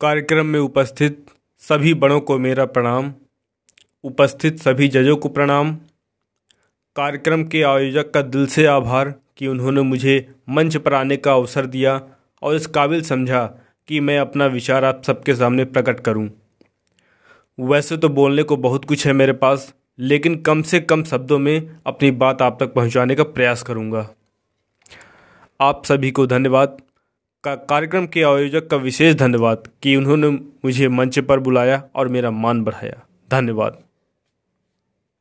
कार्यक्रम में उपस्थित सभी बड़ों को मेरा प्रणाम। उपस्थित सभी जजों को प्रणाम। कार्यक्रम के आयोजक का दिल से आभार कि उन्होंने मुझे मंच पर आने का अवसर दिया और इस काबिल समझा कि मैं अपना विचार आप सबके सामने प्रकट करूँ। वैसे तो बोलने को बहुत कुछ है मेरे पास, लेकिन कम से कम शब्दों में अपनी बात आप तक पहुँचाने का प्रयास करूँगा। आप सभी को धन्यवाद। का कार्यक्रम के आयोजक का विशेष धन्यवाद कि उन्होंने मुझे मंच पर बुलाया और मेरा मान बढ़ाया। धन्यवाद।